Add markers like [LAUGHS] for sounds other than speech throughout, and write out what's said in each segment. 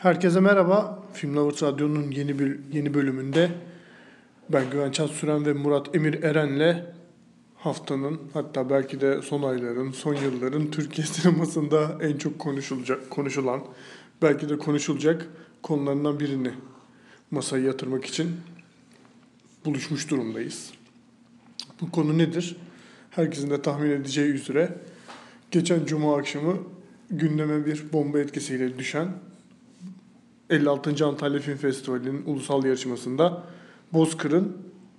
Herkese merhaba. Film Lovers Radyo'nun yeni bir yeni bölümünde ben Güven Çat Süren ve Murat Emir Eren'le haftanın hatta belki de son ayların, son yılların Türkiye [LAUGHS] sinemasında en çok konuşulacak, konuşulan, belki de konuşulacak konularından birini masaya yatırmak için buluşmuş durumdayız. Bu konu nedir? Herkesin de tahmin edeceği üzere geçen cuma akşamı gündeme bir bomba etkisiyle düşen 56. Antalya Film Festivali'nin ulusal yarışmasında Bozkır'ın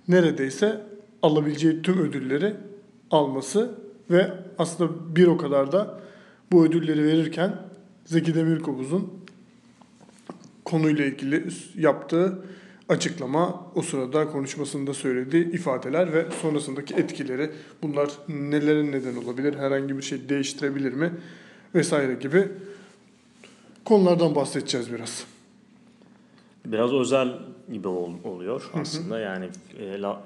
neredeyse alabileceği tüm ödülleri alması ve aslında bir o kadar da bu ödülleri verirken Zeki Demirkubuz'un konuyla ilgili yaptığı açıklama, o sırada konuşmasında söylediği ifadeler ve sonrasındaki etkileri, bunlar nelerin neden olabilir, herhangi bir şey değiştirebilir mi vesaire gibi konulardan bahsedeceğiz biraz. Biraz özel gibi ol, oluyor aslında. Yani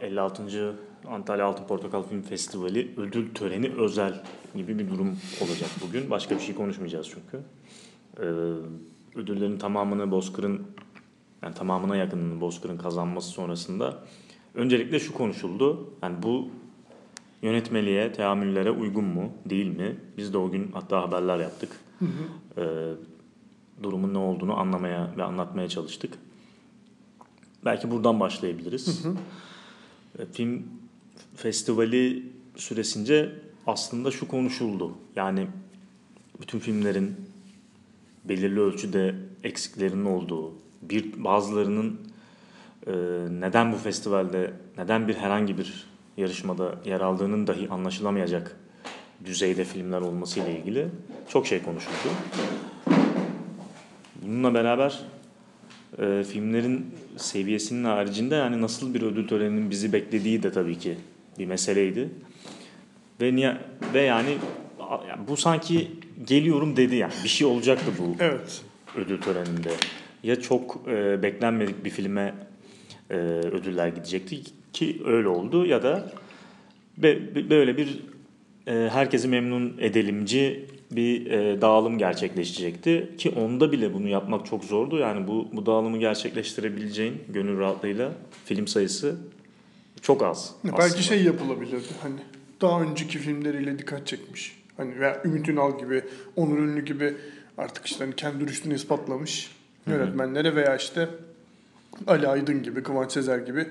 56. Antalya Altın Portakal Film Festivali ödül töreni özel gibi bir durum olacak bugün. Başka bir şey konuşmayacağız çünkü. Ee, ödüllerin tamamını Bozkır'ın yani tamamına yakınını Bozkır'ın kazanması sonrasında öncelikle şu konuşuldu. Yani bu yönetmeliğe, teamüllere uygun mu, değil mi? Biz de o gün hatta haberler yaptık. Hı hı. Ee, durumun ne olduğunu anlamaya ve anlatmaya çalıştık. Belki buradan başlayabiliriz. Hı hı. E, film festivali süresince aslında şu konuşuldu. Yani bütün filmlerin belirli ölçüde eksiklerinin olduğu, bir bazılarının e, neden bu festivalde, neden bir herhangi bir yarışmada yer aldığının dahi anlaşılamayacak düzeyde filmler olması ile ilgili çok şey konuşuldu. Bununla beraber e, filmlerin seviyesinin haricinde yani nasıl bir ödül töreninin bizi beklediği de tabii ki bir meseleydi. Ve niye ve yani bu sanki geliyorum dedi yani bir şey olacaktı bu evet. ödül töreninde. Ya çok e, beklenmedik bir filme e, ödüller gidecekti ki öyle oldu ya da be, böyle bir e, herkesi memnun edelimci bir e, dağılım gerçekleşecekti ki onda bile bunu yapmak çok zordu. Yani bu bu dağılımı gerçekleştirebileceğin gönül rahatlığıyla film sayısı çok az. Belki aslında. şey yapılabilirdi hani daha önceki filmleriyle dikkat çekmiş. Hani veya Ümit Ünal gibi, Onur Ünlü gibi artık işte hani kendi rüştünü ispatlamış yönetmenlere veya işte Ali Aydın gibi, Kıvanç Sezer gibi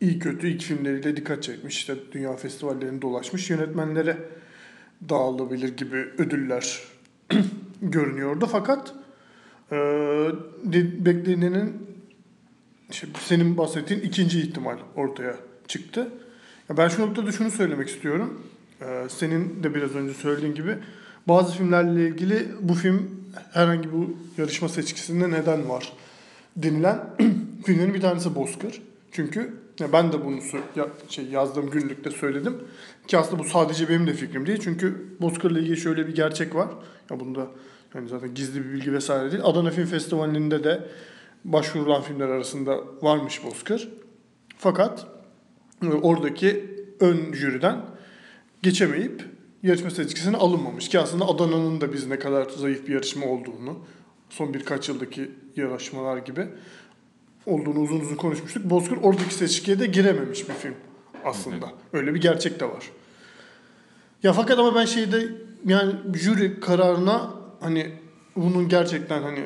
iyi kötü ilk filmleriyle dikkat çekmiş. İşte dünya festivallerini dolaşmış yönetmenlere dağılabilir gibi ödüller [CLEARS THROAT] görünüyordu. Fakat e, beklenenin senin bahsettiğin ikinci ihtimal ortaya çıktı. Ya ben şu noktada şunu söylemek istiyorum. Ee, senin de biraz önce söylediğin gibi bazı filmlerle ilgili bu film herhangi bu yarışma seçkisinde neden var denilen [CLEARS THROAT] filmlerin bir tanesi Bozkır. Çünkü ben de bunu ya, şey yazdığım günlükte söyledim. Ki aslında bu sadece benim de fikrim değil. Çünkü Bozkır'la ilgili şöyle bir gerçek var. Ya bunda yani zaten gizli bir bilgi vesaire değil. Adana Film Festivali'nde de başvurulan filmler arasında varmış Bozkır. Fakat e, oradaki ön jüriden geçemeyip yarışma seçkisine alınmamış. Ki aslında Adana'nın da biz ne kadar zayıf bir yarışma olduğunu son birkaç yıldaki yarışmalar gibi olduğunu uzun uzun konuşmuştuk. Bozkır oradaki seçkiye de girememiş bir film aslında. Öyle bir gerçek de var. Ya fakat ama ben şeyde yani jüri kararına hani bunun gerçekten hani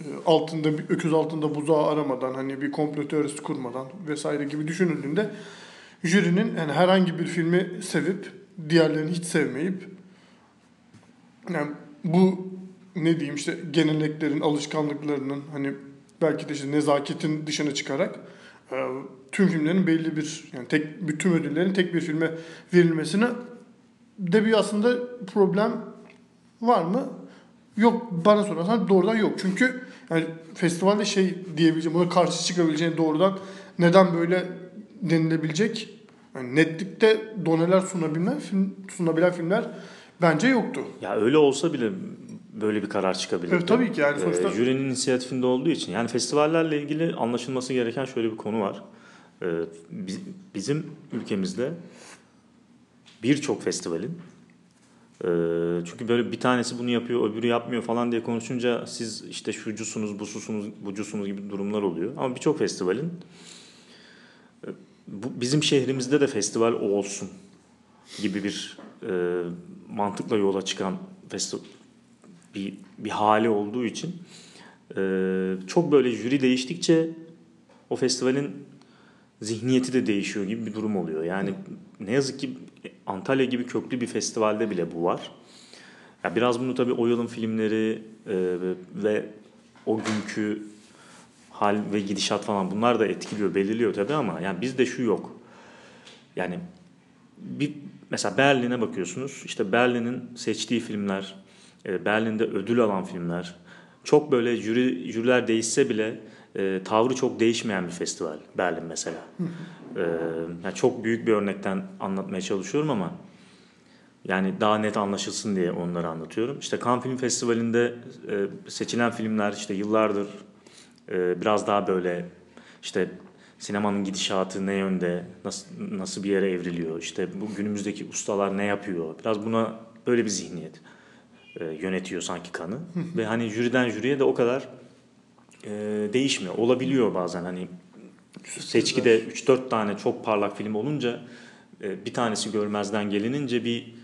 e, altında öküz altında buzağı aramadan hani bir komplo teorisi kurmadan vesaire gibi düşünüldüğünde jürinin yani herhangi bir filmi sevip diğerlerini hiç sevmeyip yani bu ne diyeyim işte geleneklerin, alışkanlıklarının hani belki de işte nezaketin dışına çıkarak e, tüm filmlerin belli bir yani tek bütün ödüllerin tek bir filme verilmesine de bir aslında problem var mı? Yok bana sorarsan doğrudan yok. Çünkü yani festivalde şey diyebileceğim, buna karşı çıkabileceğin doğrudan neden böyle denilebilecek yani netlikte doneler sunabilen, film, sunabilen filmler bence yoktu. Ya öyle olsa bile böyle bir karar çıkabilir. Evet, tabii ki yani sonuçta. Ee, jürinin inisiyatifinde olduğu için. Yani festivallerle ilgili anlaşılması gereken şöyle bir konu var. Ee, bizim ülkemizde birçok festivalin Ee, çünkü böyle bir tanesi bunu yapıyor, öbürü yapmıyor falan diye konuşunca siz işte şucusunuz, bususunuz, bucusunuz gibi durumlar oluyor. Ama birçok festivalin e, bu, bizim şehrimizde de festival olsun gibi bir e, mantıkla yola çıkan festival bir, bir hali olduğu için e, çok böyle jüri değiştikçe o festivalin zihniyeti de değişiyor gibi bir durum oluyor. Yani ne yazık ki Antalya gibi köklü bir festivalde bile bu var. Ya biraz bunu tabii o yılın filmleri e, ve o günkü hal ve gidişat falan bunlar da etkiliyor, belirliyor tabii ama yani bizde şu yok. Yani bir mesela Berlin'e bakıyorsunuz. İşte Berlin'in seçtiği filmler, e, Berlin'de ödül alan filmler. Çok böyle jüri, jüriler değişse bile e, tavrı çok değişmeyen bir festival Berlin mesela. e, yani çok büyük bir örnekten anlatmaya çalışıyorum ama yani daha net anlaşılsın diye onları anlatıyorum. İşte Cannes Film Festivali'nde e, seçilen filmler işte yıllardır e, biraz daha böyle işte sinemanın gidişatı ne yönde, nasıl nasıl bir yere evriliyor, işte bu günümüzdeki ustalar ne yapıyor. Biraz buna böyle bir zihniyet e, yönetiyor sanki kanı. Ve hani jüriden jüriye de o kadar e, değişmiyor. Olabiliyor bazen hani seçkide 3-4 tane çok parlak film olunca e, bir tanesi görmezden gelinince bir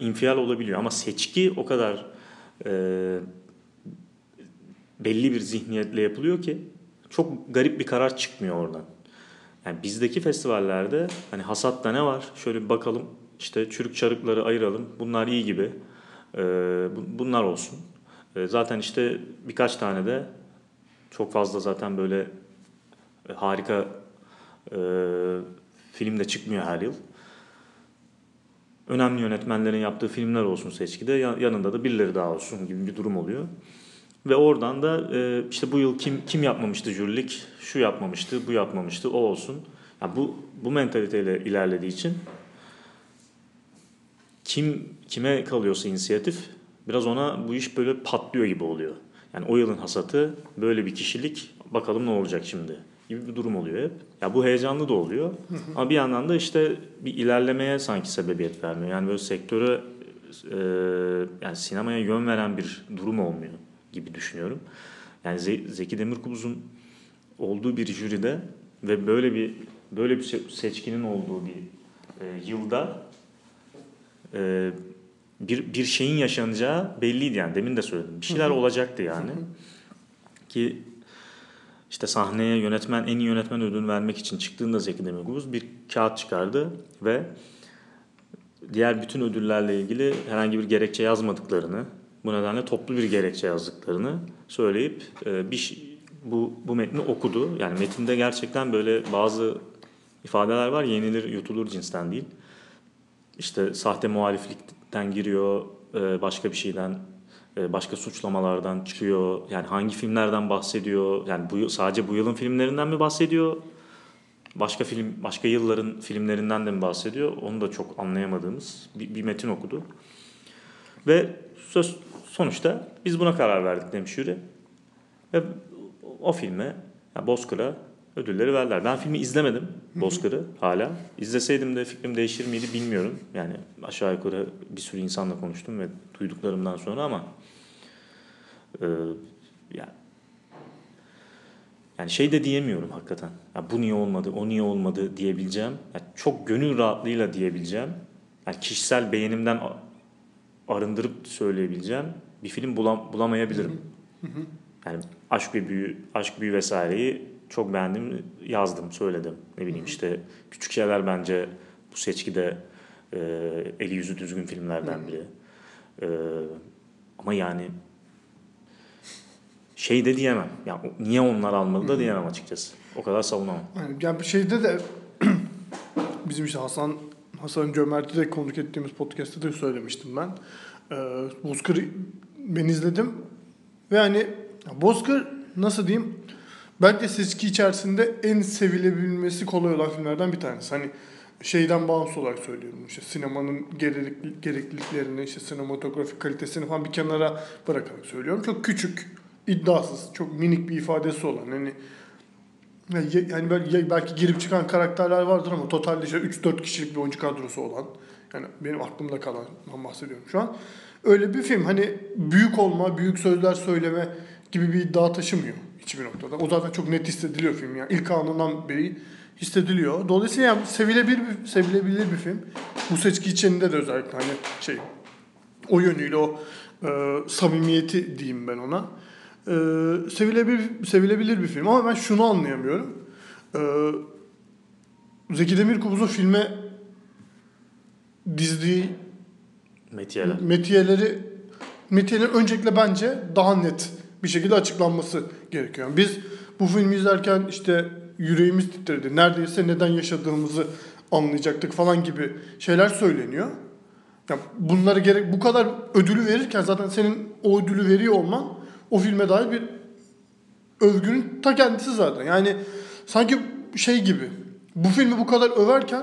infial olabiliyor. Ama seçki o kadar e, belli bir zihniyetle yapılıyor ki çok garip bir karar çıkmıyor oradan. Yani bizdeki festivallerde hani hasatta ne var? Şöyle bir bakalım işte çürük çarıkları ayıralım. Bunlar iyi gibi. E, bunlar olsun. E, zaten işte birkaç tane de çok fazla zaten böyle e, harika e, film de çıkmıyor her yıl. Önemli yönetmenlerin yaptığı filmler olsun seçkide yanında da birileri daha olsun gibi bir durum oluyor. Ve oradan da e, işte bu yıl kim kim yapmamıştı jürilik, şu yapmamıştı, bu yapmamıştı, o olsun. Yani bu bu mentaliteyle ilerlediği için kim kime kalıyorsa inisiyatif biraz ona bu iş böyle patlıyor gibi oluyor. Yani o yılın hasatı böyle bir kişilik bakalım ne olacak şimdi gibi bir durum oluyor hep. Ya bu heyecanlı da oluyor. Ama bir yandan da işte bir ilerlemeye sanki sebebiyet vermiyor. Yani böyle sektöre e, yani sinemaya yön veren bir durum olmuyor gibi düşünüyorum. Yani Zeki Demirkubuz'un olduğu bir jüride ve böyle bir böyle bir seçkinin olduğu bir e, yılda e, bir bir şeyin yaşanacağı belliydi yani demin de söyledim. Bir şeyler olacaktı yani. Ki işte sahneye yönetmen en iyi yönetmen ödülünü vermek için çıktığında Zeki Demirkubuz bir kağıt çıkardı ve diğer bütün ödüllerle ilgili herhangi bir gerekçe yazmadıklarını, bu nedenle toplu bir gerekçe yazdıklarını söyleyip e, bir bu bu metni okudu. Yani metinde gerçekten böyle bazı ifadeler var yenilir yutulur cinsten değil. İşte sahte muhaliflikten giriyor, e, başka bir şeyden e, başka suçlamalardan çıkıyor. Yani hangi filmlerden bahsediyor? Yani bu sadece bu yılın filmlerinden mi bahsediyor? Başka film, başka yılların filmlerinden de mi bahsediyor? Onu da çok anlayamadığımız bir, bir metin okudu. Ve söz sonuçta biz buna karar verdik demiş jüri. Ve o filme, yani Bozkır'a ödülleri verdiler. Ben filmi izlemedim Bozkır'ı hala. İzleseydim de fikrim değişir miydi bilmiyorum. Yani aşağı yukarı bir sürü insanla konuştum ve duyduklarımdan sonra ama e, yani yani şey de diyemiyorum hakikaten. Ya bu niye olmadı, o niye olmadı diyebileceğim. Yani çok gönül rahatlığıyla diyebileceğim. Yani kişisel beğenimden arındırıp söyleyebileceğim bir film bulam bulamayabilirim. Yani aşk ve büyü, aşk büyü vesaireyi çok beğendim, yazdım, söyledim. Ne bileyim işte küçük şeyler bence bu seçkide e, eli yüzü düzgün filmlerden biri. E, ama yani şey de diyemem. Yani niye onlar almadı da diyemem açıkçası. O kadar savunamam. Yani, yani şeyde de [CLEARS THROAT] bizim işte Hasan Hasan Cömert'i de konuk ettiğimiz podcast'ta da söylemiştim ben. Ee, Bozkır ben izledim ve hani Bozkır nasıl diyeyim bence seçki içerisinde en sevilebilmesi kolay olan filmlerden bir tanesi. Hani şeyden bağımsız olarak söylüyorum. İşte sinemanın gerekli, gerekliliklerini, işte sinematografik kalitesini falan bir kenara bırakarak söylüyorum. Çok küçük, iddiasız, çok minik bir ifadesi olan. Hani yani böyle belki girip çıkan karakterler vardır ama totalde işte 3-4 kişilik bir oyuncu kadrosu olan Yani benim aklımda kalandan bahsediyorum şu an. Öyle bir film hani büyük olma, büyük sözler söyleme gibi bir iddia taşımıyor hiçbir noktada. O zaten çok net hissediliyor film yani. İlk anından beri hissediliyor. Dolayısıyla yani sevilebilir bir, sevilebilir bir film. Bu seçki içinde de özellikle hani şey o yönüyle o e, samimiyeti diyeyim ben ona. E, sevilebilir, sevilebilir bir film ama ben şunu anlayamıyorum. E, Zeki Demirkubuz'un filme dizdiği Metiyeler. metiyeleri metiyelerin öncelikle bence daha net bir şekilde açıklanması gerekiyor. Yani biz bu filmi izlerken işte yüreğimiz titredi. Neredeyse neden yaşadığımızı anlayacaktık falan gibi şeyler söyleniyor. Ya bunları gerek bu kadar ödülü verirken zaten senin o ödülü veriyor olman o filme dair bir övgünün ta kendisi zaten. Yani sanki şey gibi bu filmi bu kadar överken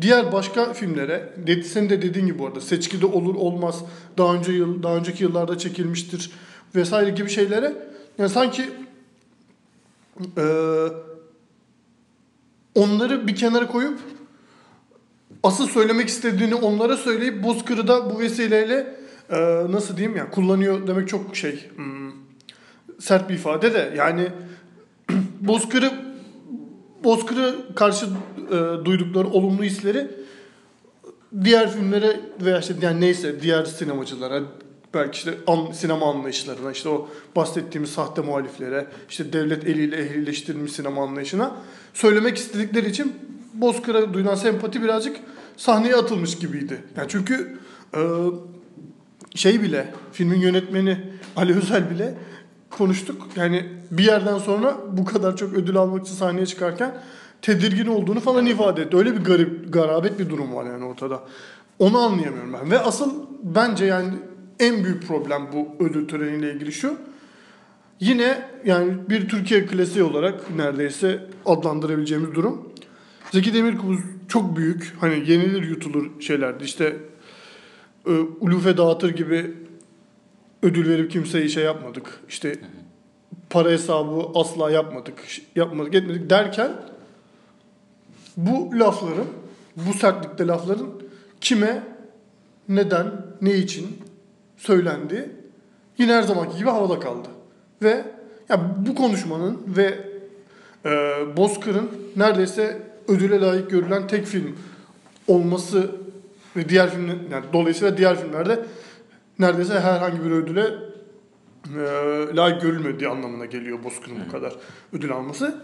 diğer başka filmlere dedi senin de dediğin gibi bu arada seçkide olur olmaz daha önce yıl daha önceki yıllarda çekilmiştir vesaire gibi şeylere yani sanki eee onları bir kenara koyup asıl söylemek istediğini onlara söyleyip Bozkır'ı da bu vesileyle eee, nasıl diyeyim yani kullanıyor demek çok şey hmm, sert bir ifade de. Yani [CLEARS THROAT] Bozkır'ı Bozkır'ı karşı e, duydukları olumlu hisleri diğer filmlere veya işte yani neyse diğer sinemacılara belki işte an, sinema anlayışlarına işte o bahsettiğimiz sahte muhaliflere işte devlet eliyle ehlileştirilmiş sinema anlayışına söylemek istedikleri için Bozkır'a duyulan sempati birazcık sahneye atılmış gibiydi. Yani çünkü e, şey bile filmin yönetmeni Ali Özel bile konuştuk. Yani bir yerden sonra bu kadar çok ödül almak için sahneye çıkarken tedirgin olduğunu falan ifade etti. Öyle bir garip, garabet bir durum var yani ortada. Onu anlayamıyorum ben. Ve asıl bence yani en büyük problem bu ödül töreniyle ilgili şu. Yine yani bir Türkiye klasiği olarak neredeyse adlandırabileceğimiz durum. Zeki Demirkubuz çok büyük, hani yenilir yutulur şeylerdi. İşte e, Ulufe dağıtır gibi ödül verip kimseye şey yapmadık. İşte para hesabı asla yapmadık. Yapmadık etmedik derken bu lafların bu sertlikte lafların kime neden ne için söylendi yine her zamanki gibi havada kaldı. Ve ya bu konuşmanın ve e, Bozkır'ın neredeyse ödüle layık görülen tek film olması ve diğer film yani dolayısıyla diğer filmlerde neredeyse herhangi bir ödüle e, layık görülmediği anlamına geliyor Bozkır'ın bu kadar ödül alması.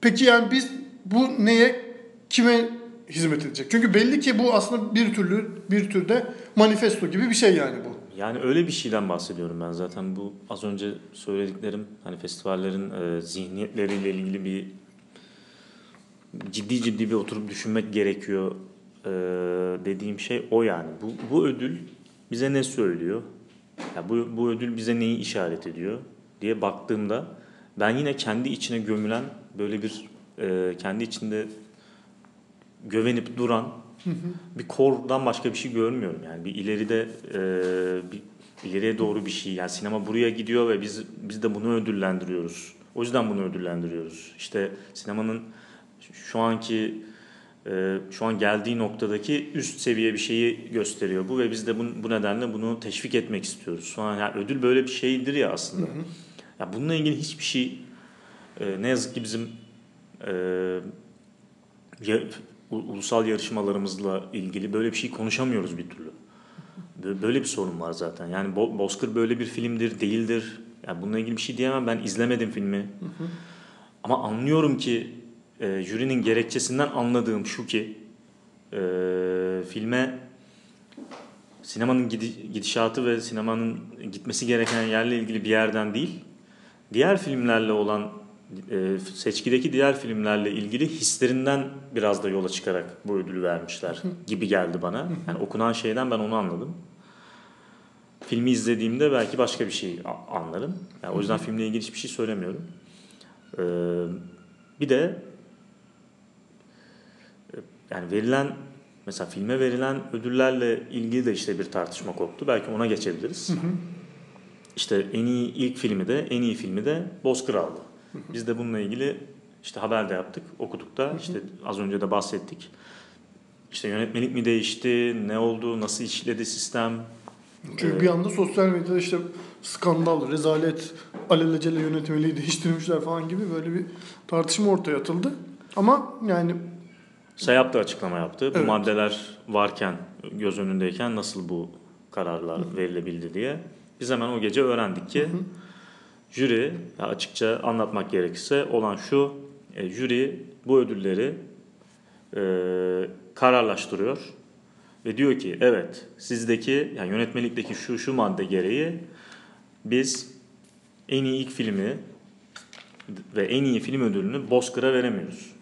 Peki yani biz bu neye kime hizmet edecek? Çünkü belli ki bu aslında bir türlü bir türde manifesto gibi bir şey yani bu. Yani öyle bir şeyden bahsediyorum ben zaten bu az önce söylediklerim hani festivallerin e, zihniyetleriyle ilgili bir ciddi ciddi bir oturup düşünmek gerekiyor e, dediğim şey o yani. Bu, bu ödül bize ne söylüyor? Ya bu, bu ödül bize neyi işaret ediyor diye baktığımda ben yine kendi içine gömülen böyle bir e, kendi içinde gövenip duran bir kordan başka bir şey görmüyorum. Yani bir ileride e, bir ileriye doğru bir şey. Yani sinema buraya gidiyor ve biz biz de bunu ödüllendiriyoruz. O yüzden bunu ödüllendiriyoruz. İşte sinemanın şu anki e, şu an geldiği noktadaki üst seviye bir şeyi gösteriyor bu ve biz de bu, bu nedenle bunu teşvik etmek istiyoruz. Sonra yani ödül böyle bir şeydir ya aslında. Ya bununla ilgili hiçbir şey e, ne yazık ki bizim e, ulusal yarışmalarımızla ilgili böyle bir şey konuşamıyoruz bir türlü. Bö- Böyle bir sorun var zaten. Yani Bo- Bozkır böyle bir filmdir, değildir. Yani bununla ilgili bir şey diyemem. Ben izlemedim filmi. Ama anlıyorum ki e, jürinin gerekçesinden anladığım şu ki e, filme sinemanın gidi- gidişatı ve sinemanın gitmesi gereken yerle ilgili bir yerden değil, diğer filmlerle olan e, seçkideki diğer filmlerle ilgili hislerinden biraz da yola çıkarak bu ödülü vermişler gibi geldi bana. Yani okunan şeyden ben onu anladım. Filmi izlediğimde belki başka bir şey anlarım. Yani o yüzden filmle ilgili hiçbir şey söylemiyorum. Ee, bir de e, yani verilen mesela filme verilen ödüllerle ilgili de işte bir tartışma koptu. Belki ona geçebiliriz. İşte en iyi ilk filmi de en iyi filmi de Bozkır aldı. Biz de bununla ilgili işte haber de yaptık, okuduk da işte az önce de bahsettik. işte yönetmelik mi değişti, ne oldu, nasıl işledi sistem. Çünkü Evet. bir anda sosyal medyada işte skandal, rezalet, alelacele yönetmeliği değiştirmişler falan gibi böyle bir tartışma ortaya atıldı. Ama yani Sayap da açıklama yaptı. Bu Evet. maddeler varken, göz önündeyken nasıl bu kararlar verilebildi diye. Biz hemen o gece öğrendik ki jüri, açıkça anlatmak gerekirse olan şu, e, jüri bu ödülleri e, kararlaştırıyor ve diyor ki evet sizdeki yani yönetmelikteki şu şu madde gereği biz en iyi ilk filmi ve en iyi film ödülünü Bozkır'a veremiyoruz.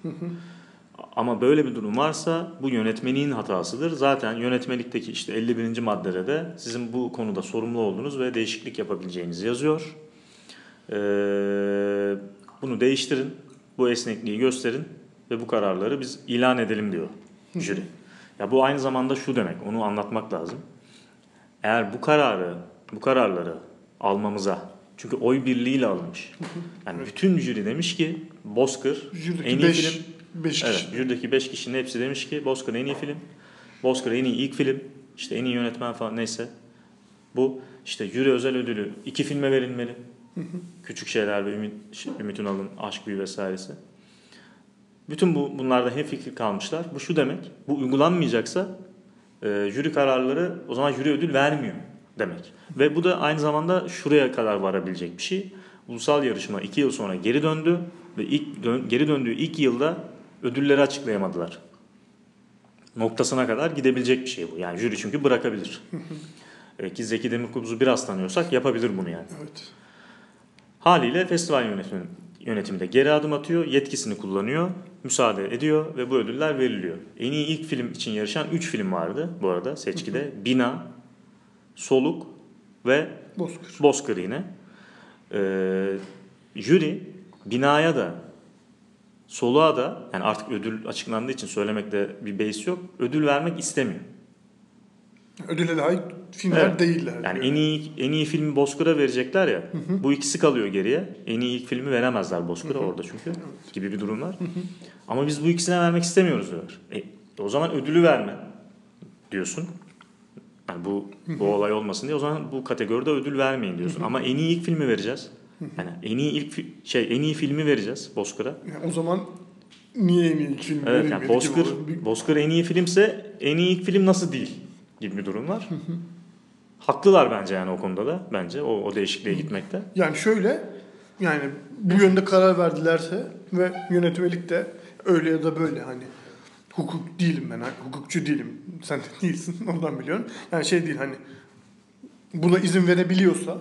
Ama böyle bir durum varsa bu yönetmenin hatasıdır. Zaten yönetmelikteki işte 51. maddede de sizin bu konuda sorumlu olduğunuz ve değişiklik yapabileceğiniz yazıyor. Ee, bunu değiştirin, bu esnekliği gösterin ve bu kararları biz ilan edelim diyor jüri. Ya bu aynı zamanda şu demek, onu anlatmak lazım. Eğer bu kararı, bu kararları almamıza, çünkü oy birliğiyle alınmış. Yani bütün jüri demiş ki Bozkır en iyi 5 film. 5 kişi. Evet, jürideki 5 kişinin hepsi demiş ki Bozkır en iyi film. Bozkır en iyi ilk film. işte en iyi yönetmen falan neyse. Bu işte jüri özel ödülü iki filme verilmeli. Küçük şeyler ve Ümit, şey, Ümit Ünal'ın Aşk Büyü vesairesi. Bütün bu bunlarda hep fikir kalmışlar. Bu şu demek. Bu uygulanmayacaksa e, jüri kararları o zaman jüri ödül vermiyor demek. Ve bu da aynı zamanda şuraya kadar varabilecek bir şey. Ulusal yarışma iki yıl sonra geri döndü ve ilk dön- geri döndüğü ilk yılda ödülleri açıklayamadılar. Noktasına kadar gidebilecek bir şey bu. Yani jüri çünkü bırakabilir. E, Ki Zeki Demirkubuz'u biraz tanıyorsak yapabilir bunu yani. Evet. Haliyle festival yönetimi, yönetimi de geri adım atıyor, yetkisini kullanıyor, müsaade ediyor ve bu ödüller veriliyor. En iyi ilk film için yarışan 3 film vardı bu arada seçkide. Bina, Soluk ve Bozkır. Bozkır yine. Ee, jüri binaya da soluğa da yani artık ödül açıklandığı için söylemekte bir beis yok. Ödül vermek istemiyor. Ödüle layık filmler Evet. değiller. Yani diyor. en iyi en iyi filmi Bozkır'a verecekler ya. Bu ikisi kalıyor geriye. En iyi ilk filmi veremezler Bozkır'a orada çünkü. Gibi bir durum var. Ama biz bu ikisine vermek istemiyoruz diyorlar. E, o zaman ödülü verme diyorsun. Yani bu bu olay olmasın diye o zaman bu kategoride ödül vermeyin diyorsun. Ama en iyi ilk filmi vereceğiz. Yani en iyi ilk şey en iyi filmi vereceğiz Bozkır'a. Yani o zaman niye en iyi ilk film Evet yani Bozkır Bozkır en iyi filmse en iyi ilk film nasıl değil gibi bir durum var. Haklılar bence yani o konuda da bence o, o değişikliğe gitmekte. Yani şöyle yani bu yönde karar verdilerse ve yönetmelik de öyle ya da böyle hani hukuk değilim ben hani hukukçu değilim sen de değilsin [LAUGHS] ondan biliyorum. Yani şey değil hani buna izin verebiliyorsa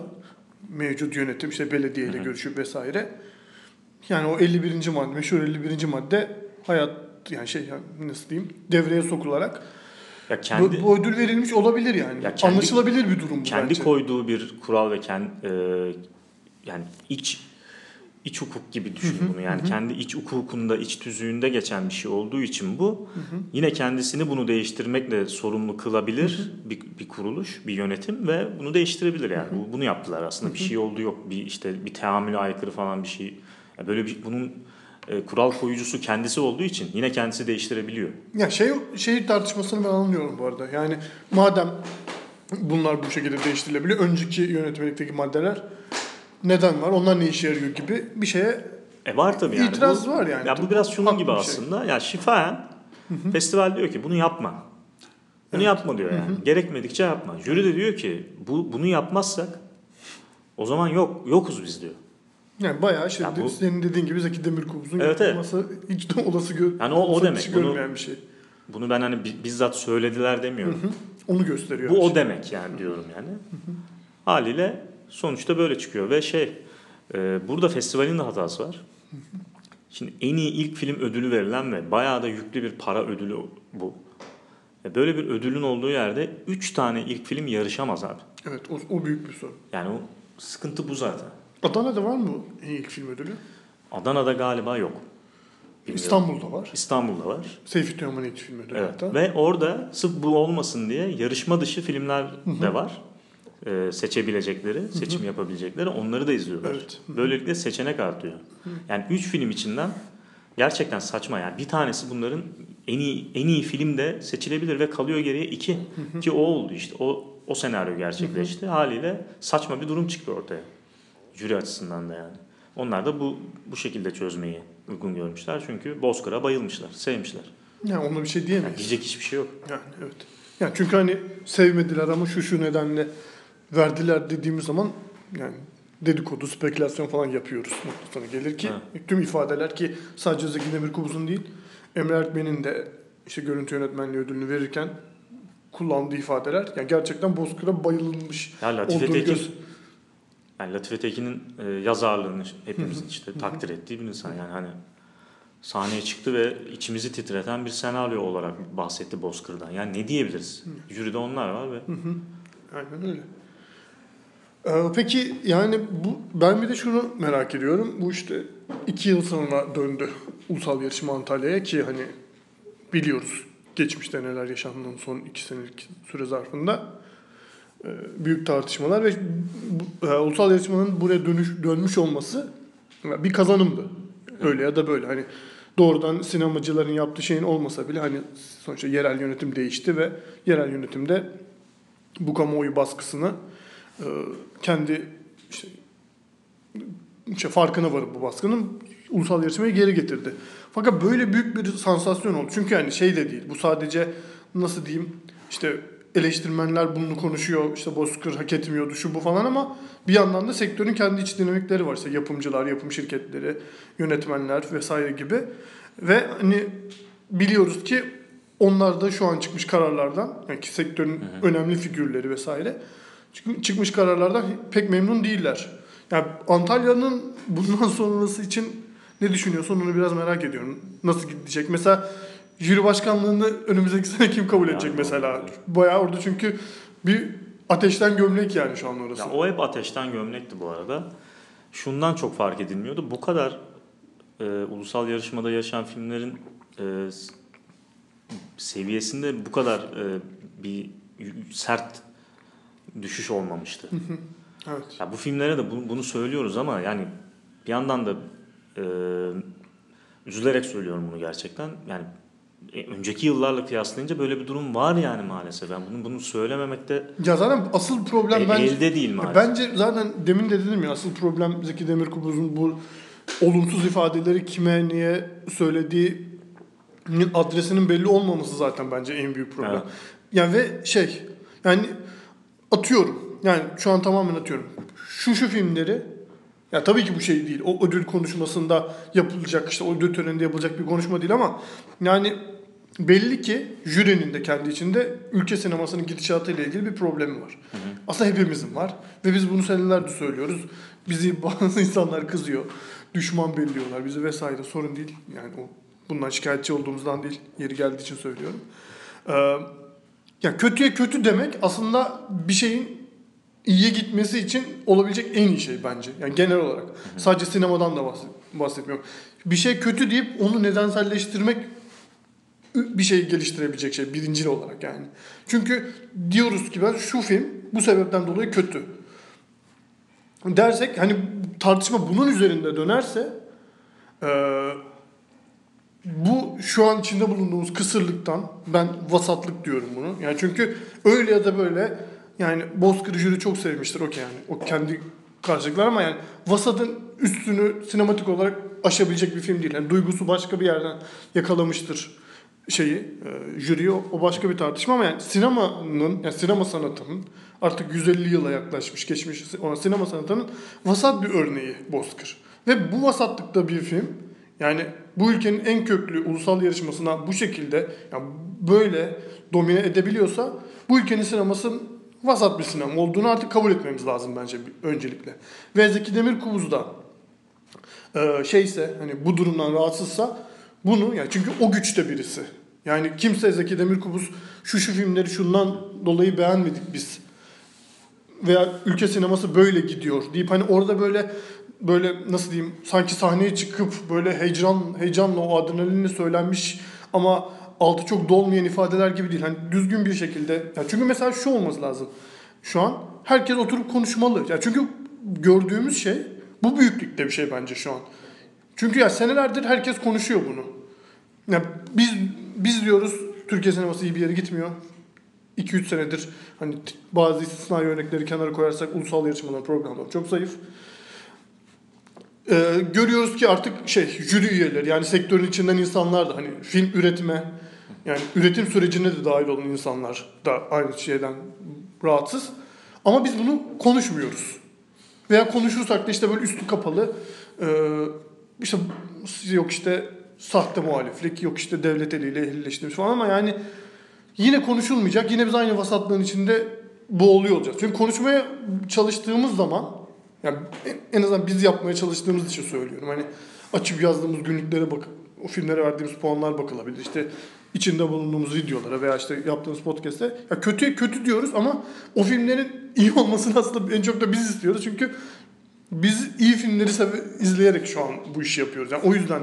mevcut yönetim işte belediyeyle görüşüp vesaire yani o 51. madde meşhur 51. madde hayat yani şey yani nasıl diyeyim devreye sokularak Ya kendi bu, bu ödül verilmiş olabilir yani. Ya kendi- Anlaşılabilir bir durum bu kendi bence. koyduğu bir kural ve kendi yani iç iç hukuk gibi düşün bunu. Yani kendi iç hukukunda, iç tüzüğünde geçen bir şey olduğu için bu yine kendisini bunu değiştirmekle sorumlu kılabilir bir, bir kuruluş, bir yönetim ve bunu değiştirebilir yani. Bu- Bunu yaptılar aslında. Bir şey oldu yok. Bir işte bir teamüle aykırı falan bir şey. Ya böyle bir bunun e, kural koyucusu kendisi olduğu için yine kendisi değiştirebiliyor. Ya şey şey tartışmasını ben anlıyorum bu arada. Yani madem bunlar bu şekilde değiştirilebiliyor, önceki yönetmelikteki maddeler neden var? Onlar ne işe yarıyor gibi bir şeye E var tabii yani. İtiraz bu, var yani. Ya bu biraz şunun gibi şey. aslında. Ya şifayen festival diyor ki bunu yapma. Bunu yapma diyor yani. Gerekmedikçe yapma. Jüri de diyor ki bu bunu yapmazsak o zaman yok yokuz biz diyor. Yani bayağı şey Ya bu- senin dediğin gibi Zeki Demirkubuz'un Evet, evet. yapılması hiç de olası gör Yani o- o demek. dışı Bunu- görmeyen bir şey. Bunu ben hani bi- bizzat söylediler demiyorum. Onu gösteriyor. Bu o şey. demek yani diyorum yani. Haliyle sonuçta böyle çıkıyor ve şey e, burada festivalin de hatası var. Şimdi en iyi ilk film ödülü verilen ve bayağı da yüklü bir para ödülü bu. E, Böyle bir ödülün olduğu yerde 3 tane ilk film yarışamaz abi. Evet o, o büyük bir sorun. Yani o sıkıntı bu zaten. Adana'da var mı en iyi film ödülü? Adana'da galiba yok. Bilmiyorum. İstanbul'da var. İstanbul'da var. Seyfi Teoman ilk film ödülü Evet. hatta. Ve orada sırf bu olmasın diye yarışma dışı filmler de var. Ee, seçebilecekleri, seçim yapabilecekleri onları da izliyorlar. Evet. Böylelikle seçenek artıyor. Yani 3 film içinden gerçekten saçma yani bir tanesi bunların en iyi en iyi film de seçilebilir ve kalıyor geriye iki ki o oldu işte o o senaryo gerçekleşti haliyle saçma bir durum çıktı ortaya jüri açısından da yani onlar da bu bu şekilde çözmeyi uygun görmüşler çünkü Bozkır'a bayılmışlar sevmişler Yani ona bir şey yani diyemeyiz. diyecek hiçbir şey yok Yani evet. Yani çünkü hani sevmediler ama şu şu nedenle verdiler dediğimiz zaman yani dedikodu, spekülasyon falan yapıyoruz noktasına gelir ki Ha. tüm ifadeler ki sadece Zeki Demirkubuz'un değil Emre Erkmen'in de işte görüntü yönetmenliği ödülünü verirken kullandığı ifadeler yani gerçekten Bozkır'a bayılmış ya Latife Tekin göz- yani Latife Tekin'in e, yazarlığını hepimizin işte takdir ettiği bir insan yani hani sahneye çıktı ve içimizi titreten bir senaryo olarak bahsetti Bozkır'dan. Yani ne diyebiliriz? Jüride onlar var ve Aynen öyle. Ee, peki yani bu ben bir de şunu merak ediyorum. Bu işte iki yıl sonra döndü ulusal yarışma Antalya'ya ki hani biliyoruz geçmişte neler yaşandığını son iki senelik süre zarfında büyük tartışmalar ve e, ulusal yarışmanın buraya dönüş dönmüş olması bir kazanımdı. Öyle ya da böyle hani doğrudan sinemacıların yaptığı şeyin olmasa bile hani sonuçta yerel yönetim değişti ve yerel yönetimde bu kamuoyu baskısını e, kendi işte, işte farkına varıp bu baskının ulusal yarışmayı geri getirdi. Fakat böyle büyük bir sansasyon oldu. Çünkü yani şey de değil. Bu sadece nasıl diyeyim işte eleştirmenler bunu konuşuyor. işte Bozkır hak etmiyordu şu bu falan ama bir yandan da sektörün kendi iç dinamikleri var. İşte yapımcılar, yapım şirketleri, yönetmenler vesaire gibi. Ve hani biliyoruz ki onlar da şu an çıkmış kararlardan yani ki sektörün önemli figürleri vesaire çık- çıkmış kararlardan pek memnun değiller. Yani Antalya'nın bundan [LAUGHS] sonrası için ne düşünüyorsun onu biraz merak ediyorum. Nasıl gidecek? Mesela jüri başkanlığını önümüzdeki [LAUGHS] sene kim kabul edecek Yani mesela? Bayağı orada çünkü bir ateşten gömlek yani şu an orası. ya o hep ateşten gömlekti bu arada. Şundan çok fark edilmiyordu. Bu kadar e, ulusal yarışmada yaşayan filmlerin e, seviyesinde bu kadar e, bir sert düşüş olmamıştı. Evet. Ya bu filmlere de bu- bunu söylüyoruz ama yani bir yandan da e, üzülerek söylüyorum bunu gerçekten. Yani e, önceki yıllarla kıyaslayınca böyle bir durum var yani maalesef. Yani bunu bunu söylememekte Ya zaten asıl problem e, bence elde değil maalesef. Bence zaten demin de dedim ya asıl problem Zeki Demirkubuz'un bu olumsuz ifadeleri kime niye söylediği adresinin belli olmaması zaten bence en büyük problem. Evet. Yani ve şey yani atıyorum yani şu an tamamen atıyorum. Şu şu filmleri ya tabii ki bu şey değil. O ödül konuşmasında yapılacak işte o ödül töreninde yapılacak bir konuşma değil ama yani belli ki jürinin de kendi içinde ülke sinemasının gidişatı ile ilgili bir problemi var. Aslında hepimizin var ve biz bunu senelerdir söylüyoruz. Bizi [LAUGHS] bazı insanlar kızıyor. Düşman belliyorlar bizi vesaire sorun değil. Yani o bundan şikayetçi olduğumuzdan değil. Yeri geldiği için söylüyorum. Ee, ya kötüye kötü demek aslında bir şeyin iyiye gitmesi için olabilecek en iyi şey bence. Yani genel olarak. Sadece sinemadan da bahset- bahsetmiyorum. Bir şey kötü deyip onu nedenselleştirmek bir şey geliştirebilecek şey birincil olarak yani. Çünkü diyoruz ki ben şu film bu sebepten dolayı kötü. Dersek hani tartışma bunun üzerinde dönerse eee, bu şu an içinde bulunduğumuz kısırlıktan ben vasatlık diyorum bunu. Yani çünkü öyle ya da böyle yani Bozkır jüri çok sevmiştir okey yani. O kendi karşılıklar ama yani vasatın üstünü sinematik olarak aşabilecek bir film değil. Yani duygusu başka bir yerden yakalamıştır şeyi, e, jüriyi o, başka bir tartışma ama yani sinemanın, yani sinema sanatının artık 150 yıla yaklaşmış, geçmiş olan sinema sanatının vasat bir örneği Bozkır. Ve bu vasatlıkta bir film yani bu ülkenin en köklü ulusal yarışmasına bu şekilde yani böyle domine edebiliyorsa bu ülkenin sinemasının vasat bir sinema olduğunu artık kabul etmemiz lazım bence öncelikle. Ve Zeki Demirkubuz da e, şeyse hani bu durumdan rahatsızsa bunu yani çünkü o güçte birisi. Yani kimse Zeki Demirkubuz şu şu filmleri şundan dolayı beğenmedik biz veya ülke sineması böyle gidiyor deyip hani orada böyle böyle nasıl diyeyim sanki sahneye çıkıp böyle heyecan heyecanla o adrenalinle söylenmiş ama altı çok dolmayan ifadeler gibi değil. Hani düzgün bir şekilde. Ya çünkü mesela şu olması lazım. Şu an herkes oturup konuşmalı. Ya çünkü gördüğümüz şey bu büyüklükte bir şey bence şu an. Çünkü ya senelerdir herkes konuşuyor bunu. Ya biz biz diyoruz Türkiye sineması iyi bir yere gitmiyor. 2-3 senedir hani bazı istisnai örnekleri kenara koyarsak ulusal yarışmalar programlar çok zayıf. Ee, görüyoruz ki artık şey jüri üyeleri yani sektörün içinden insanlar da hani film üretme yani üretim sürecine de dahil olan insanlar da aynı şeyden rahatsız. Ama biz bunu konuşmuyoruz. Veya konuşursak da işte böyle üstü kapalı e, işte yok işte sahte muhaliflik yok işte devlet eliyle ehlileştirmiş falan ama yani yine konuşulmayacak. Yine biz aynı vasatlığın içinde boğuluyor olacağız. Çünkü konuşmaya çalıştığımız zaman yani en- azından biz yapmaya çalıştığımız için söylüyorum. Hani açıp yazdığımız günlüklere bakıp o filmlere verdiğimiz puanlar bakılabilir. İşte içinde bulunduğumuz videolara veya işte yaptığımız podcast'te ya kötüye kötü diyoruz ama o filmlerin iyi olmasını aslında en çok da biz istiyoruz. Çünkü biz iyi filmleri izleyerek şu an bu işi yapıyoruz. Yani o yüzden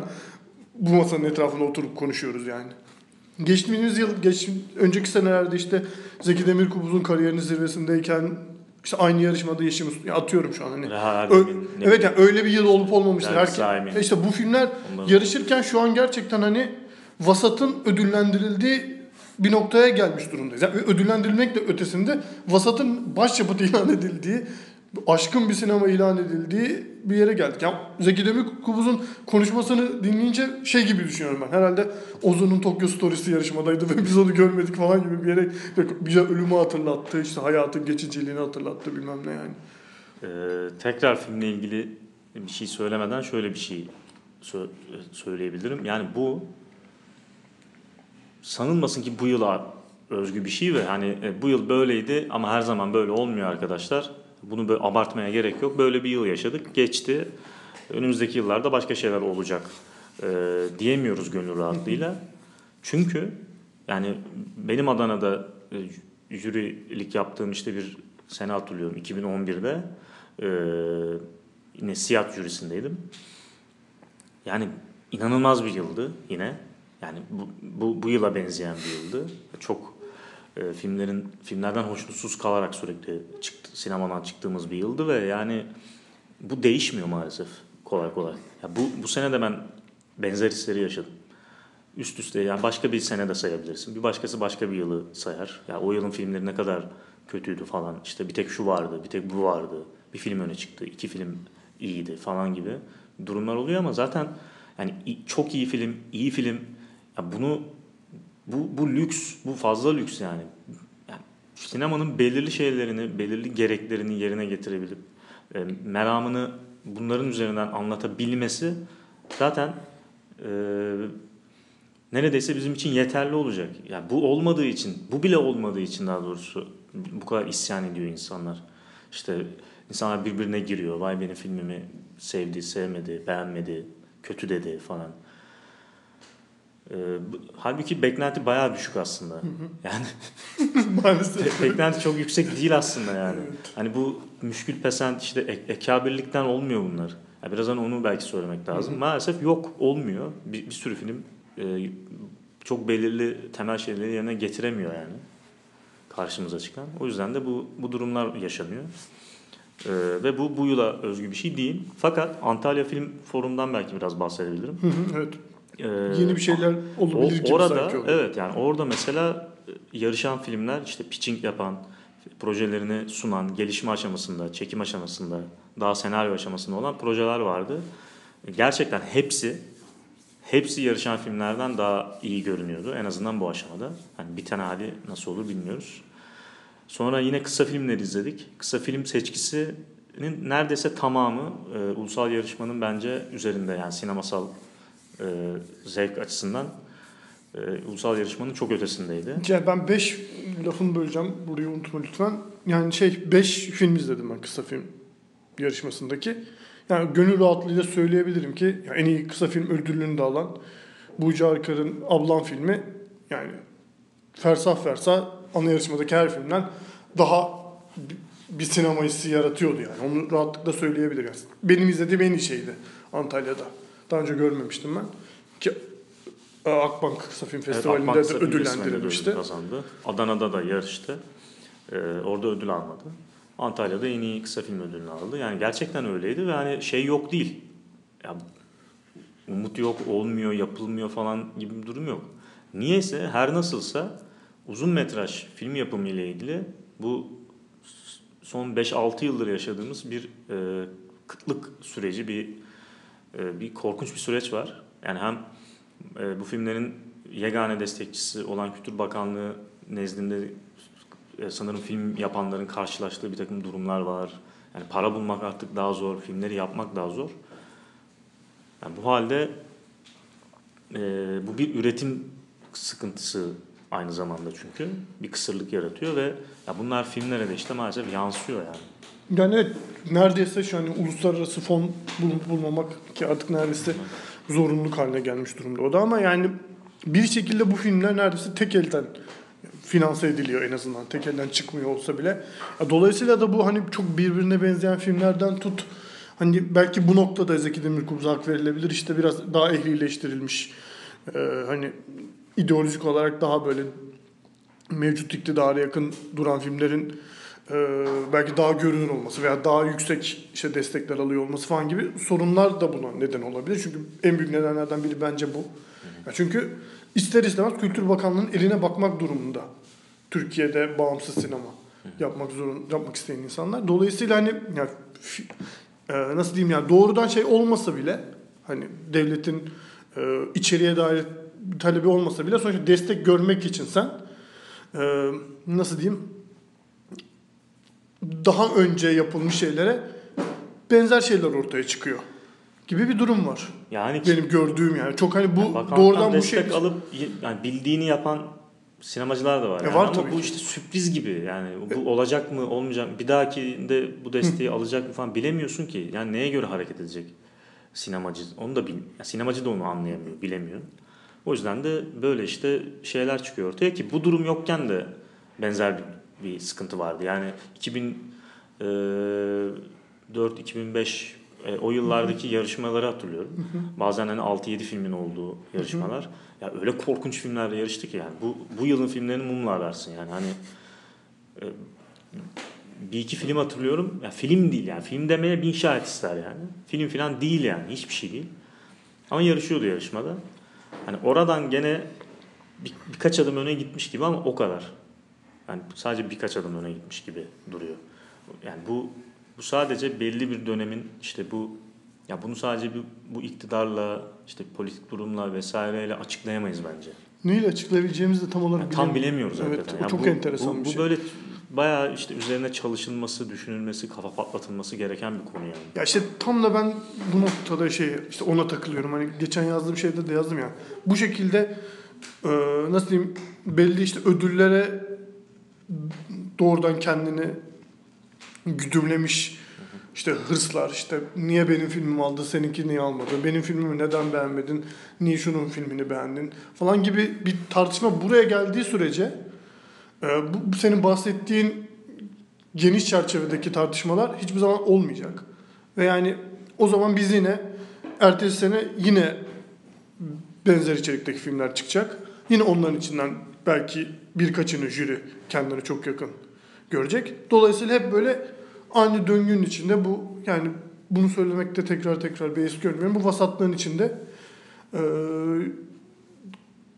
bu masanın etrafında oturup konuşuyoruz yani. Geçtiğimiz yıl, geç, önceki senelerde işte Zeki Demirkubuz'un kariyerinin zirvesindeyken işte aynı yarışmada Yeşim Usta- atıyorum şu an hani. Reha Ö- ne evet yani öyle bir yıl olup olmamıştır. Dergi Herke- Sahibi. işte bu filmler ondan- yarışırken şu an gerçekten hani vasatın ödüllendirildiği bir noktaya gelmiş durumdayız. Yani ödüllendirilmek de ötesinde vasatın başyapıt ilan edildiği, aşkın bir sinema ilan edildiği bir yere geldik. Yani Zeki Demirkubuz'un konuşmasını dinleyince şey gibi düşünüyorum ben. Herhalde Ozun'un Tokyo Stories'i yarışmadaydı ve biz onu görmedik falan gibi bir yere bize ölümü hatırlattı, işte hayatın geçiciliğini hatırlattı bilmem ne yani. Ee, tekrar filmle ilgili bir şey söylemeden şöyle bir şey sö- söyleyebilirim. Yani bu sanılmasın ki bu yıla özgü bir şey ve hani e, bu yıl böyleydi ama her zaman böyle olmuyor arkadaşlar. Bunu böyle abartmaya gerek yok. Böyle bir yıl yaşadık, geçti. Önümüzdeki yıllarda başka şeyler olacak e, diyemiyoruz gönül rahatlığıyla. Çünkü yani benim Adana'da e, jürilik yaptığım işte bir sene hatırlıyorum 2011'de e, yine Siyah jürisindeydim. Yani inanılmaz bir yıldı yine. Yani bu, bu, bu yıla benzeyen bir yıldı. Çok e, filmlerin filmlerden hoşnutsuz kalarak sürekli çıktı, sinemadan çıktığımız bir yıldı ve yani bu değişmiyor maalesef kolay kolay. Ya bu bu sene de ben benzer hisleri yaşadım. Üst üste yani başka bir sene de sayabilirsin. Bir başkası başka bir yılı sayar. Ya o yılın filmleri ne kadar kötüydü falan. İşte bir tek şu vardı, bir tek bu vardı. Bir film öne çıktı, iki film iyiydi falan gibi durumlar oluyor ama zaten yani çok iyi film, iyi film ya bunu bu bu lüks, bu fazla lüks yani. yani sinemanın belirli şeylerini, belirli gereklerini yerine getirebilip e, meramını bunların üzerinden anlatabilmesi zaten e, neredeyse bizim için yeterli olacak. Yani bu olmadığı için, bu bile olmadığı için daha doğrusu bu kadar isyan ediyor insanlar. İşte insanlar birbirine giriyor. Vay benim filmimi sevdi, sevmedi, beğenmedi, kötü dedi falan. Ee, bu- halbuki beklenti bayağı düşük aslında. Yani [LAUGHS] Maalesef. beklenti çok yüksek değil aslında yani. Hani bu müşkül pesent işte ek- ekabirlikten olmuyor bunlar. Ya biraz hani onu belki söylemek lazım. Maalesef yok olmuyor. Bir, bir sürü film e, çok belirli temel şeyleri yerine getiremiyor yani. Karşımıza çıkan. O yüzden de bu bu durumlar yaşanıyor. Ee, ve bu bu yıla özgü bir şey değil. Fakat Antalya Film Forum'dan belki biraz bahsedebilirim. Hı hı, evet. Ee, Yeni bir şeyler o, olabilir gibi orada sanki oldu. evet yani orada mesela e, yarışan filmler işte pitching yapan, projelerini sunan, gelişme aşamasında, çekim aşamasında, daha senaryo aşamasında olan projeler vardı. Gerçekten hepsi hepsi yarışan filmlerden daha iyi görünüyordu en azından bu aşamada. Hani biten hali nasıl olur bilmiyoruz. Sonra yine kısa filmleri izledik. Kısa film seçkisinin neredeyse tamamı e, ulusal yarışmanın bence üzerinde yani sinemasal e, zevk açısından e, ulusal yarışmanın çok ötesindeydi. Yani ben 5 lafını böleceğim. Burayı unutma lütfen. Yani şey 5 film izledim ben kısa film yarışmasındaki. Yani gönül rahatlığıyla söyleyebilirim ki ya en iyi kısa film ödülünü de alan Buğca Arkar'ın Ablam filmi yani fersah fersah ana yarışmadaki her filmden daha bir sinema hissi yaratıyordu yani. Onu rahatlıkla söyleyebiliriz. Benim izlediğim en iyi şeydi Antalya'da. Daha önce görmemiştim ben. Ki e, Akbank Kısa Film Festivali'nde Akbank de ödüllendirilmişti. ödül kazandı. Adana'da da yarıştı. E, orada ödül almadı. Antalya'da en iyi kısa film ödülünü aldı. Yani gerçekten öyleydi ve hani şey yok değil. Ya, umut yok, olmuyor, yapılmıyor falan gibi bir durum yok. Niyeyse her nasılsa uzun metraj film yapımı ile ilgili bu son 5-6 yıldır yaşadığımız bir e, kıtlık süreci, bir bir korkunç bir süreç var. Yani hem e, bu filmlerin yegane destekçisi olan Kültür Bakanlığı nezdinde e, sanırım film yapanların karşılaştığı bir takım durumlar var. Yani para bulmak artık daha zor, filmleri yapmak daha zor. Yani bu halde e, bu bir üretim sıkıntısı aynı zamanda çünkü bir kısırlık yaratıyor ve ya bunlar filmlere de işte maalesef yansıyor yani. Yani evet neredeyse şu an uluslararası fon bulup bulmamak ki artık neredeyse zorunluluk haline gelmiş durumda o da ama yani bir şekilde bu filmler neredeyse tek elden finanse ediliyor en azından. Tek elden çıkmıyor olsa bile. Dolayısıyla da bu hani çok birbirine benzeyen filmlerden tut hani belki bu noktada Zeki Demirkubuz'a hak verilebilir. işte biraz daha ehlileştirilmiş e, hani ideolojik olarak daha böyle mevcut iktidara yakın duran filmlerin belki daha görünür olması veya daha yüksek işte destekler alıyor olması falan gibi sorunlar da buna neden olabilir. Çünkü en büyük nedenlerden biri bence bu. Ya çünkü ister istemez Kültür Bakanlığı'nın eline bakmak durumunda. Türkiye'de bağımsız sinema yapmak zorun yapmak isteyen insanlar. Dolayısıyla hani yani, e, nasıl diyeyim yani doğrudan şey olmasa bile hani devletin e, içeriye dair talebi olmasa bile sonuçta destek görmek için sen e, nasıl diyeyim daha önce yapılmış şeylere benzer şeyler ortaya çıkıyor gibi bir durum var. Yani benim gördüğüm yani çok hani bu yani doğrudan bu şey alıp yani bildiğini yapan sinemacılar da var. E, Yani. var Ama tabii bu ki. işte sürpriz gibi yani bu olacak mı olmayacak mı bir dahakinde bu desteği alacak mı falan bilemiyorsun ki. Yani neye göre hareket edecek sinemacı onu da bil, yani sinemacı da onu anlayamıyor, bilemiyor. O yüzden de böyle işte şeyler çıkıyor ortaya ki bu durum yokken de benzer bir, bir sıkıntı vardı. Yani 2004 2005 e, o yıllardaki yarışmaları hatırlıyorum. Bazen hani 6-7 filmin olduğu yarışmalar. Ya öyle korkunç filmlerle yarıştı ki yani. Bu bu yılın filmlerini mumla ararsın yani. Hani e, bir iki film hatırlıyorum. Ya film değil yani. Film demeye bin şahit ister yani. Film falan değil yani. Hiçbir şey değil. Ama yarışıyordu yarışmada. Hani oradan gene bir, birkaç adım öne gitmiş gibi ama o kadar. Yani sadece birkaç adım öne gitmiş gibi duruyor. Yani bu bu sadece belli bir dönemin işte bu ya bunu sadece bir, bu iktidarla işte politik durumla vesaireyle açıklayamayız bence. neyle açıklayabileceğimizi de tam olarak Yani tam bilemiyoruz Evet, hakikaten. o Yani çok bu, enteresan bu, bir bu şey. böyle bayağı işte üzerine çalışılması, düşünülmesi, kafa patlatılması gereken bir konu yani. Ya işte tam da ben bu noktada şey işte ona takılıyorum. Hani geçen yazdığım şeyde de yazdım ya. Bu şekilde e, nasıl diyeyim belli işte ödüllere doğrudan kendini güdümlemiş işte hırslar işte niye benim filmimi aldı seninki niye almadı benim filmimi neden beğenmedin niye şunun filmini beğendin falan gibi bir tartışma buraya geldiği sürece e, bu, senin bahsettiğin geniş çerçevedeki tartışmalar hiçbir zaman olmayacak. Ve yani o zaman biz yine ertesi sene yine benzer içerikteki filmler çıkacak. Yine onların içinden belki birkaçını jüri kendine çok yakın görecek. Dolayısıyla hep böyle aynı döngünün içinde bu yani bunu söylemekte tekrar tekrar beis görmüyorum. Bu vasatlığın içinde eee,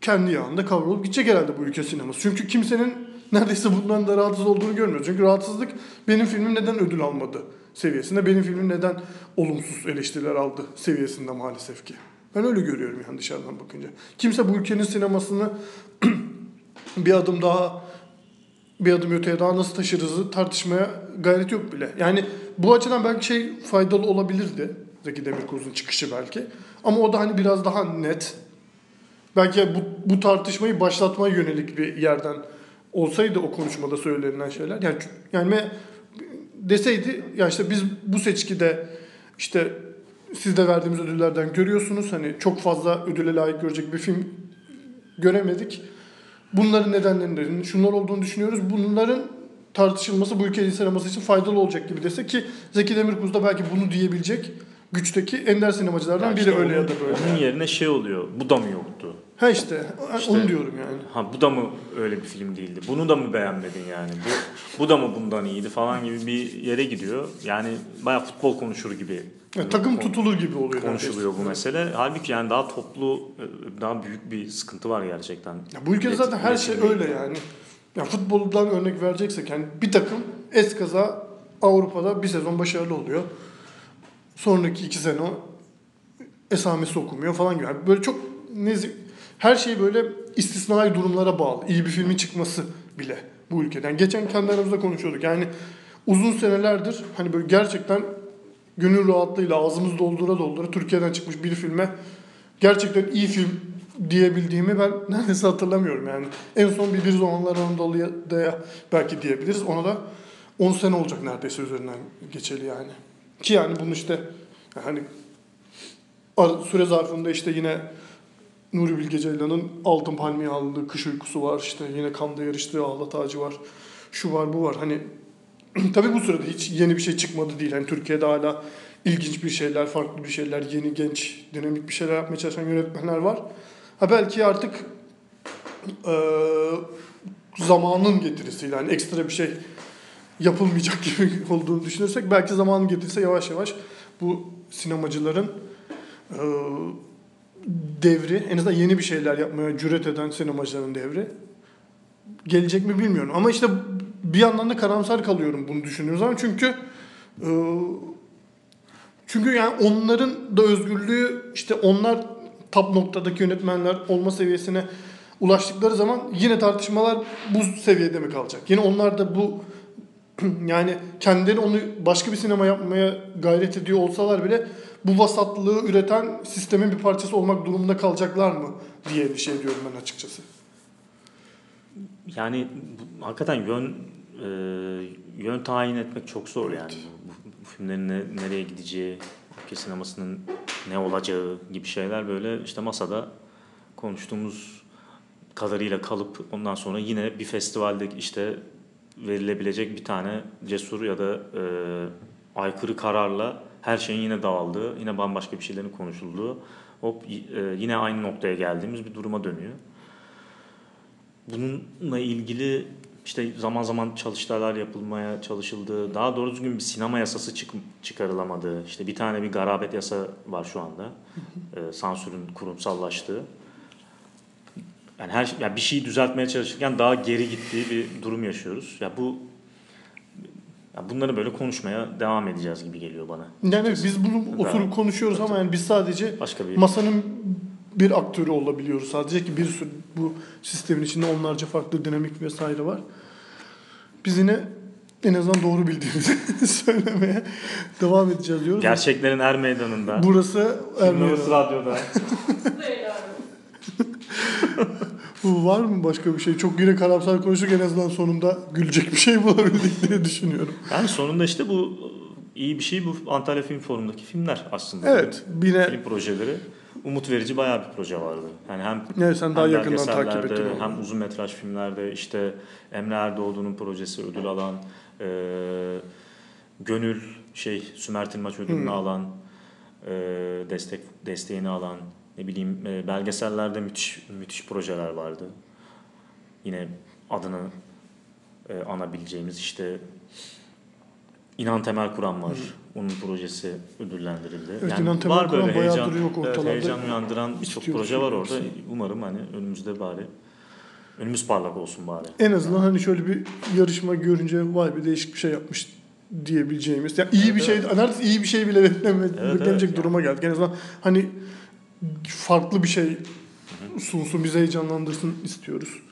kendi yağında kavrulup gidecek herhalde bu ülke sineması. Çünkü kimsenin neredeyse bundan da rahatsız olduğunu görmüyoruz. Çünkü rahatsızlık benim filmim neden ödül almadı seviyesinde, benim filmim neden olumsuz eleştiriler aldı seviyesinde maalesef ki. Ben öyle görüyorum yani dışarıdan bakınca. Kimse bu ülkenin sinemasını [CLEARS THROAT] bir adım daha bir adım öteye daha nasıl taşırızı tartışmaya gayret yok bile. Yani bu açıdan belki şey faydalı olabilirdi. Zeki Demirkubuz'un çıkışı belki. Ama o da hani biraz daha net. Belki bu, bu tartışmayı başlatmaya yönelik bir yerden olsaydı o konuşmada söylenilen şeyler. Yani, yani me- deseydi ya işte biz bu seçkide işte sizde verdiğimiz ödüllerden görüyorsunuz. Hani çok fazla ödüle layık görecek bir film göremedik. Bunların nedenlerinin şunlar olduğunu düşünüyoruz. Bunların tartışılması bu ülkenin sineması için faydalı olacak gibi dese ki Zeki Demirkubuz da belki bunu diyebilecek güçteki ender sinemacılardan Yani biri işte öyle ya onun- da böyle. Onun yerine şey oluyor. Bu da mı yoktu? Ha işte, İşte- onu diyorum yani. Ha bu da mı öyle bir film değildi? Bunu da mı beğenmedin yani? Bu bu da mı bundan iyiydi falan gibi bir yere gidiyor. Yani bayağı futbol konuşur gibi. Ya, takım tutulur gibi oluyor. konuşuluyor bu neredeyse. mesele. Halbuki yani daha toplu, daha büyük bir sıkıntı var gerçekten. Ya bu ülkede zaten her şey öyle yani. Ya futboldan örnek vereceksek yani bir takım eskaza Avrupa'da bir sezon başarılı oluyor. Sonraki iki sene o esamesi okumuyor falan gibi. Yani böyle çok nezik her şey böyle istisnai durumlara bağlı. İyi bir filmin çıkması bile bu ülkeden. Geçen kendi aramızda konuşuyorduk. Yani uzun senelerdir hani böyle gerçekten gönül rahatlığıyla ağzımız doldura doldura Türkiye'den çıkmış bir filme gerçekten iyi film diyebildiğimi ben [LAUGHS] neredeyse hatırlamıyorum yani. En son bir Bir Zamanlar Anadolu'ya belki diyebiliriz. Ona da 10 sene olacak neredeyse üzerinden geçeli yani. Ki yani bunu işte hani süre zarfında işte yine Nuri Bilge Ceylan'ın Altın Palmiye aldığı Kış Uykusu var. işte yine Kanda yarıştığı Ağlat Ağacı var. Şu var bu var. Hani [CLEARS THROAT] tabii bu sırada hiç yeni bir şey çıkmadı değil. Hani Türkiye'de hala ilginç bir şeyler, farklı bir şeyler, yeni genç, dinamik bir şeyler yapmaya çalışan yönetmenler var. Ha belki artık eee, zamanın getirisiyle hani ekstra bir şey yapılmayacak [LAUGHS] gibi olduğunu düşünürsek belki zamanın getirisi yavaş yavaş bu sinemacıların eee, devri en azından yeni bir şeyler yapmaya cüret eden sinemacıların devri gelecek mi bilmiyorum. Ama işte bir yandan da karamsar kalıyorum bunu düşündüğüm zaman çünkü eee, çünkü yani onların da özgürlüğü işte onlar top noktadaki yönetmenler olma seviyesine ulaştıkları zaman yine tartışmalar bu seviyede mi kalacak? Yine onlar da bu [CLEARS THROAT] yani kendileri onu başka bir sinema yapmaya gayret ediyor olsalar bile bu vasatlığı üreten sistemin bir parçası olmak durumunda kalacaklar mı diye bir şey diyorum ben açıkçası. Yani bu- hakikaten yön e, yön tayin etmek çok zor yani. Bu, bu, bu filmlerin ne- nereye gideceği, ülke sinemasının ne olacağı gibi şeyler böyle işte masada konuştuğumuz kadarıyla kalıp ondan sonra yine bir festivalde işte verilebilecek bir tane cesur ya da e, aykırı kararla her şeyin yine dağıldığı, yine bambaşka bir şeylerin konuşulduğu, hop e, yine aynı noktaya geldiğimiz bir duruma dönüyor. Bununla ilgili işte zaman zaman çalıştaylar yapılmaya çalışıldı. Daha doğru düzgün bir sinema yasası çık çıkarılamadı. İşte bir tane bir garabet yasa var şu anda. Ee, sansürün kurumsallaştığı. Yani her şey- yani bir şeyi düzeltmeye çalışırken daha geri gittiği bir durum yaşıyoruz. Ya bu ya bunları böyle konuşmaya devam edeceğiz gibi geliyor bana. Yani biz bunu Daha- oturup konuşuyoruz ama yani biz sadece Başka bir masanın bir aktörü olabiliyoruz sadece ki bir sürü bu sistemin içinde onlarca farklı dinamik vesaire var. Biz yine en azından doğru bildiğimizi [LAUGHS] söylemeye devam edeceğiz diyoruz. gerçeklerin er meydanında. Burası Ermeni. Filmimiz radyoda. [LAUGHS] [LAUGHS] Var mı başka bir şey? Çok yine karamsar konuştuk en azından sonunda gülecek bir şey [LAUGHS] bulabildik diye düşünüyorum. Yani sonunda işte bu iyi bir şey bu Antalya Film Forum'daki filmler aslında. Evet yine Film projeleri umut verici bayağı bir proje vardı. Yani hem evet, sen daha hem yakından takip ettin onu. hem uzun metraj filmlerde işte Emre Erdoğdu'nun projesi ödül alan e, Gönül şey Sümer Tilmaç ödülünü Hmm. alan e, destek desteğini alan ne bileyim e, belgesellerde müthiş müthiş projeler vardı. Yine adını e, anabileceğimiz işte İnan Temel Kur'an var. Onun projesi ödüllendirildi. Hmm. Evet, İnan Temel var Kur'an böyle heyecan, yok evet, ortalarda. heyecan uyandıran birçok proje var orada. Umarım hani önümüzde bari önümüz parlak olsun bari. En azından hani şöyle bir yarışma görünce vay bir değişik bir şey yapmış diyebileceğimiz. Yani iyi bir şey, neredeyse iyi bir şey bile verilemeyecek Evet, evet. duruma geldik. En azından hani farklı bir şey sunsun, bizi heyecanlandırsın istiyoruz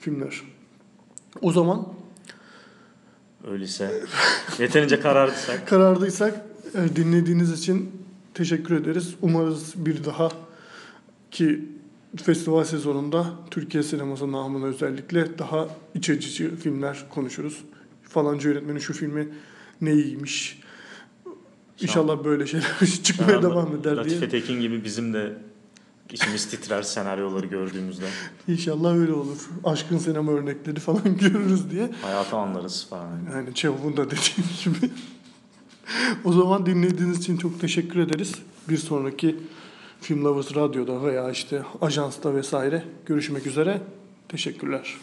filmler. O zaman Öyleyse yeterince karardıysak [LAUGHS] karardıysak e, dinlediğiniz için teşekkür ederiz. Umarız bir daha ki festival sezonunda Türkiye sineması namına özellikle daha iç açıcı filmler konuşuruz. Falanca yönetmenin şu filmi ne iyiymiş. İnşallah böyle şeyler [LAUGHS] çıkmaya devam eder diye. Latife Tekin gibi bizim de içimiz titrer senaryoları gördüğümüzde. İnşallah öyle olur. Aşkın sinema örnekleri falan [LAUGHS] görürüz diye. Hayatı anlarız falan. Yani Çehov'un da dediğim gibi. o zaman dinlediğiniz için çok teşekkür ederiz. Bir sonraki Film Lovers Radyo'da veya işte ajansta vesaire görüşmek üzere. Teşekkürler.